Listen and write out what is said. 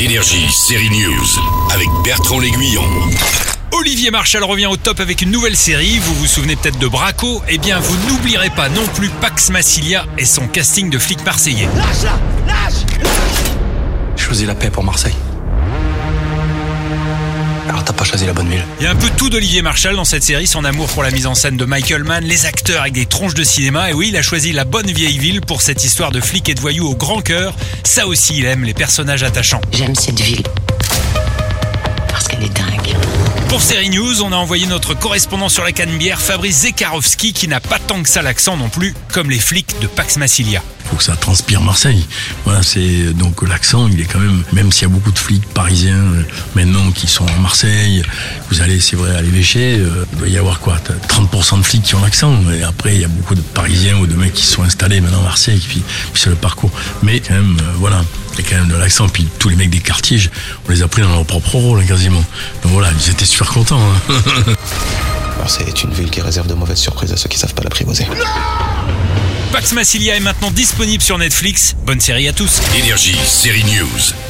Énergie, série News, avec Bertrand L'Aiguillon. Olivier Marchal revient au top avec une nouvelle série. Vous vous souvenez peut-être de Braco? Eh bien, vous n'oublierez pas non plus Pax Massilia et son casting de flic marseillais. Choisis la paix pour Marseille. T'as pas choisi la bonne ville. Il y a un peu tout d'Olivier Marchal dans cette série, son amour pour la mise en scène de Michael Mann, les acteurs avec des tronches de cinéma. Et oui, il a choisi la bonne vieille ville pour cette histoire de flic et de voyous au grand cœur. Ça aussi, il aime les personnages attachants. J'aime cette ville. Pour Série News, on a envoyé notre correspondant sur la Canebière, Fabrice Zekarowski, qui n'a pas tant que ça l'accent non plus, comme les flics de Pax Massilia. faut que ça transpire Marseille. Voilà, c'est donc l'accent, il est quand même, même s'il y a beaucoup de flics parisiens euh, maintenant qui sont à Marseille, vous allez, c'est vrai, à l'évêché, euh, il doit y avoir quoi, t'as 30% de flics qui ont l'accent, et après il y a beaucoup de Parisiens ou de mecs qui sont installés maintenant à Marseille, puis, puis c'est le parcours. Mais quand même, euh, voilà, quand même de l'accent, puis tous les mecs des quartiers, on les a pris dans leur propre rôle hein, quasiment. Donc voilà, ils étaient super contents. hein. Marseille est une ville qui réserve de mauvaises surprises à ceux qui savent pas l'apprivoiser. Pax Massilia est maintenant disponible sur Netflix. Bonne série à tous. Énergie, série News.